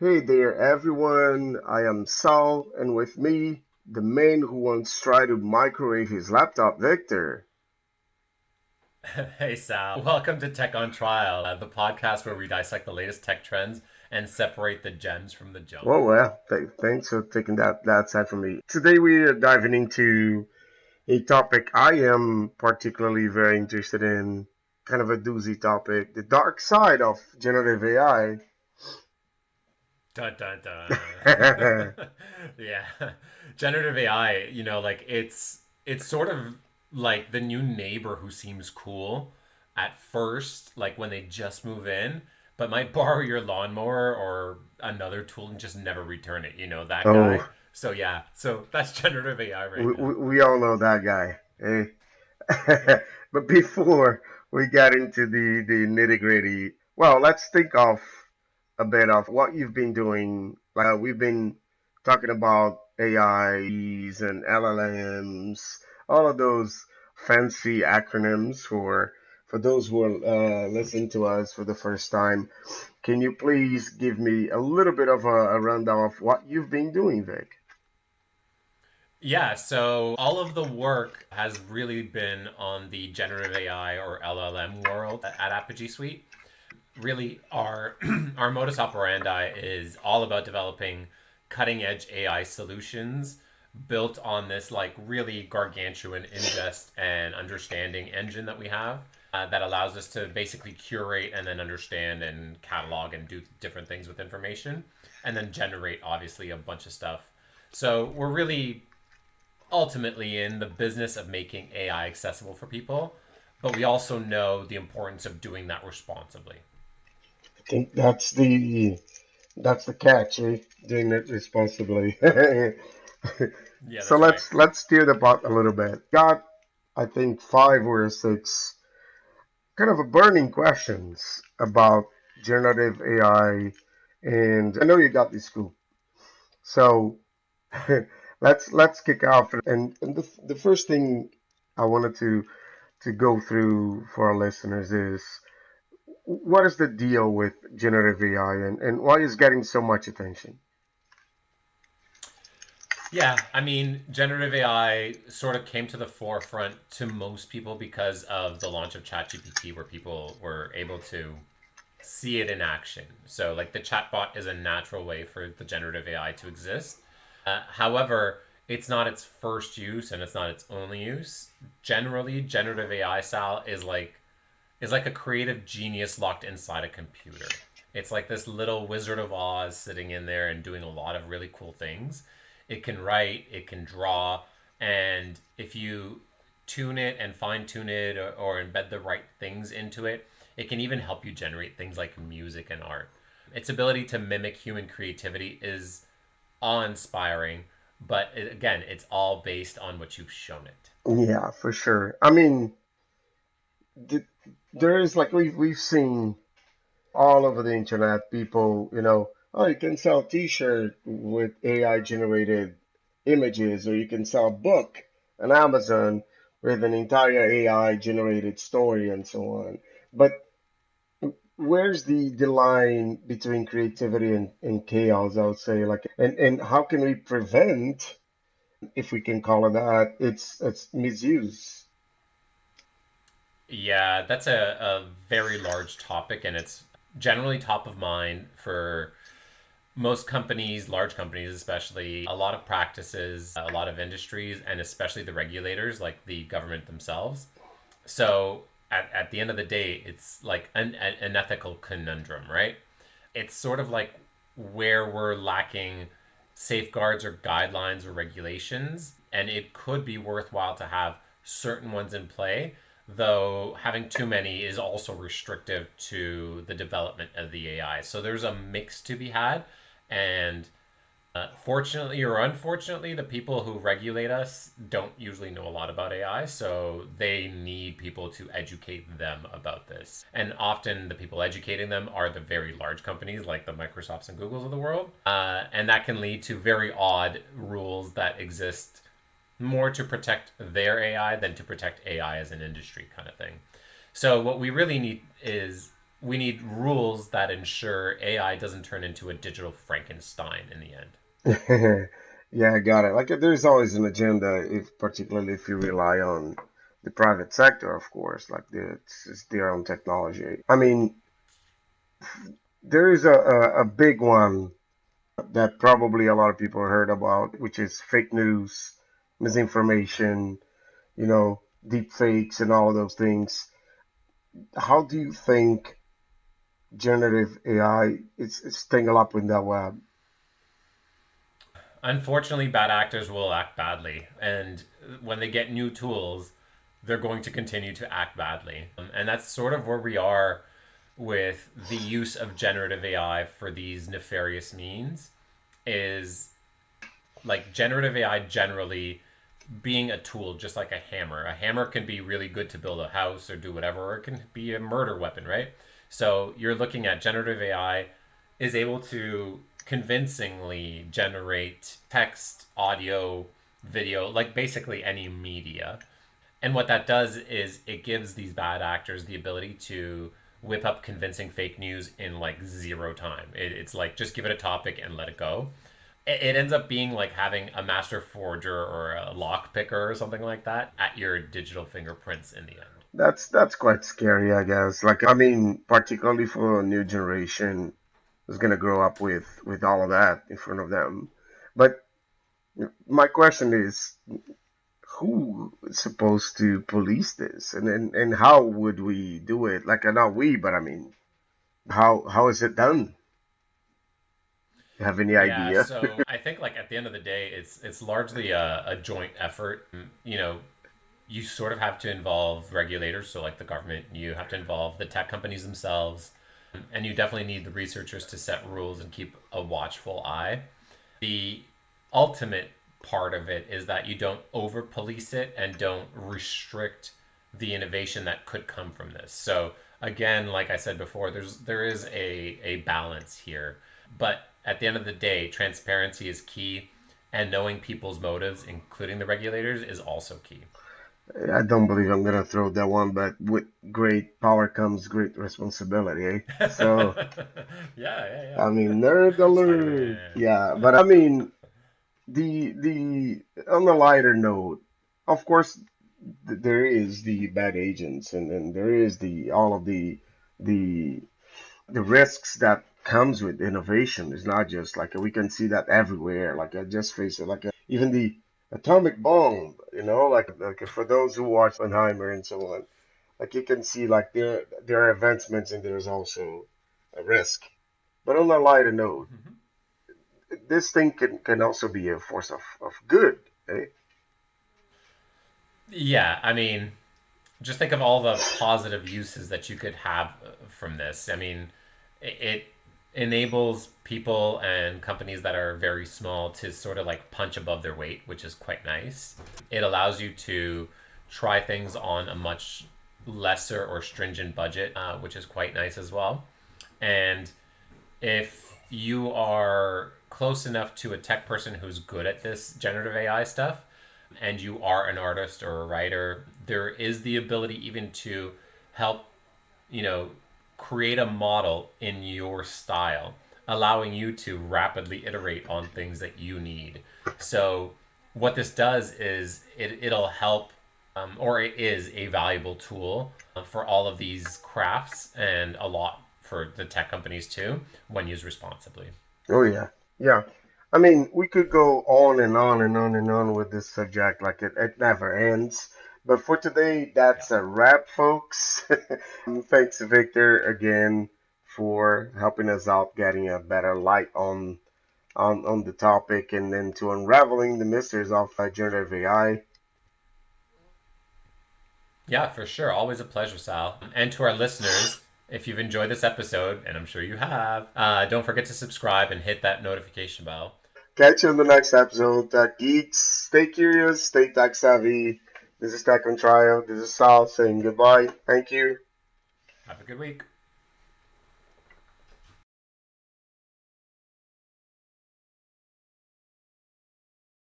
Hey there, everyone. I am Sal, and with me, the man who once tried to microwave his laptop, Victor. Hey Sal, welcome to Tech on Trial, uh, the podcast where we dissect the latest tech trends and separate the gems from the junk. Well, well, th- thanks for taking that, that side from me. Today we are diving into a topic I am particularly very interested in, kind of a doozy topic, the dark side of generative AI. Dun, dun, dun. yeah, generative AI. You know, like it's it's sort of like the new neighbor who seems cool at first, like when they just move in, but might borrow your lawnmower or another tool and just never return it. You know that oh. guy. Oh, So yeah, so that's generative AI right we, now. we, we all know that guy. Hey. Eh? but before we get into the, the nitty gritty, well, let's think of a bit of what you've been doing. Like uh, we've been talking about AIs and LLMs, all of those fancy acronyms for for those who are uh, listening to us for the first time. Can you please give me a little bit of a, a rundown of what you've been doing, Vic? Yeah, so all of the work has really been on the generative AI or LLM world at Apogee Suite. Really, our our modus operandi is all about developing cutting edge AI solutions built on this like really gargantuan ingest and understanding engine that we have uh, that allows us to basically curate and then understand and catalog and do different things with information and then generate obviously a bunch of stuff. So we're really ultimately in the business of making AI accessible for people, but we also know the importance of doing that responsibly. I think that's the that's the catch, eh? Doing it responsibly. Yeah, So let's let's steer the pot a little bit. Got I think five or six kind of a burning questions about generative AI, and I know you got this scoop. So let's let's kick off. And, and the the first thing I wanted to to go through for our listeners is what is the deal with generative AI and, and why is getting so much attention? Yeah, I mean, generative AI sort of came to the forefront to most people because of the launch of ChatGPT, where people were able to see it in action. So, like, the chatbot is a natural way for the generative AI to exist. Uh, however, it's not its first use and it's not its only use. Generally, generative AI style is like is like a creative genius locked inside a computer. It's like this little Wizard of Oz sitting in there and doing a lot of really cool things. It can write, it can draw, and if you tune it and fine tune it or, or embed the right things into it, it can even help you generate things like music and art. Its ability to mimic human creativity is awe inspiring, but it, again, it's all based on what you've shown it. Yeah, for sure. I mean, th- there is like we've we've seen all over the internet people, you know, oh, you can sell T-shirt with AI generated images, or you can sell a book on Amazon with an entire AI generated story and so on. But where's the the line between creativity and, and chaos, I would say, like, and and how can we prevent, if we can call it that, its its misuse? Yeah, that's a, a very large topic, and it's generally top of mind for most companies, large companies especially, a lot of practices, a lot of industries, and especially the regulators, like the government themselves. So at, at the end of the day, it's like an, an, ethical conundrum, right? It's sort of like where we're lacking safeguards or guidelines or regulations, and it could be worthwhile to have certain ones in play, though having too many is also restrictive to the development of the AI. So there's a mix to be had, and uh, fortunately or unfortunately, the people who regulate us don't usually know a lot about AI, so they need people to educate them about this. And often, the people educating them are the very large companies like the Microsofts and Googles of the world. Uh, and that can lead to very odd rules that exist more to protect their AI than to protect AI as an industry, kind of thing. So, what we really need is we need rules that ensure AI doesn't turn into a digital Frankenstein in the end. yeah, I got it. Like there's always an agenda, if particularly if you rely on the private sector, of course, like it's, it's their own technology. I mean, there is a, a, a big one that probably a lot of people heard about, which is fake news, misinformation, you know, deep fakes and all those things. How do you think generative AI is, is tangled up in that web? Unfortunately, bad actors will act badly. And when they get new tools, they're going to continue to act badly. Um, and that's sort of where we are with the use of generative AI for these nefarious means is like generative AI generally being a tool just like a hammer. A hammer can be really good to build a house or do whatever, or it can be a murder weapon, right? So you're looking at generative AI is able to convincingly generate text, audio, video, like basically any media. And what that does is it gives these bad actors the ability to whip up convincing fake news in like zero time. It, it's like just give it a topic and let it go. It, ends up being like having a master forger or a lock picker or something like that at your digital fingerprints in the end. That's that's quite scary, I guess. Like I mean, particularly for a new generation who's gonna grow up with with all of that in front of them. But my question is, who is supposed to police this and, and and how would we do it like not we but i mean how how is it done you have any yeah, idea. so i think like at the end of the day it's it's largely a, a joint effort. You know you sort of have to involve regulators. So like the government you have to involve the tech companies themselves. And you definitely need the researchers to set rules and keep a watchful eye. The ultimate part of it is that you don't over police it and don't restrict the innovation that could come from this. So again, like I said before, there's there is a, a balance here. But at the end of the day, transparency is key and knowing people's motives, including the regulators, is also key. I don't believe I'm gonna throw that one, but with great power comes great responsibility. Eh? So yeah, yeah, yeah. I mean, nerd alert. Yeah, but I mean, the the on a lighter note, of course, th- there is the bad agents, and then there is the all of the the the risks that comes with innovation. It's not just like we can see that everywhere. Like I just face it, like a, even the atomic bomb. You know, like like for those who watch Oppenheimer and so on, like you can see like there there are advancements and there's also a risk. But on a lighter note. Mm-hmm this thing can, can also be a force of, of good, eh? Yeah, I mean, just think of all the positive uses that you could have uh, from this. I mean, it, it enables people and companies that are very small to sort of like punch above their weight, which is quite nice. It allows you to try things on a much lesser or stringent budget, uh, which is quite nice as well. And if you are close enough to a tech person who's good at this generative AI stuff, and you are an artist or a writer, there is the ability even to help, you know, create a model in your style, allowing you to rapidly iterate on things that you need. So, what this does is it, it'll help, um, or it is a valuable tool for all of these crafts and a lot for the tech companies too when used responsibly. Oh, yeah. Yeah. I mean, we could go on and on and on and on with this subject, like it, it never ends. But for today, that's a wrap, folks. Thanks, Victor, again for helping us out, getting a better light on on on the topic, and then to unraveling the mysteries of generative AI. Yeah, for sure. Always a pleasure, Sal. And to our listeners, if you've enjoyed this episode, and I'm sure you have, uh, don't forget to subscribe and hit that notification bell. Catch you in the next episode. Geeks, stay curious, stay tech savvy. This is Tech on Trial. This is Sal saying goodbye. Thank you. Have a good week.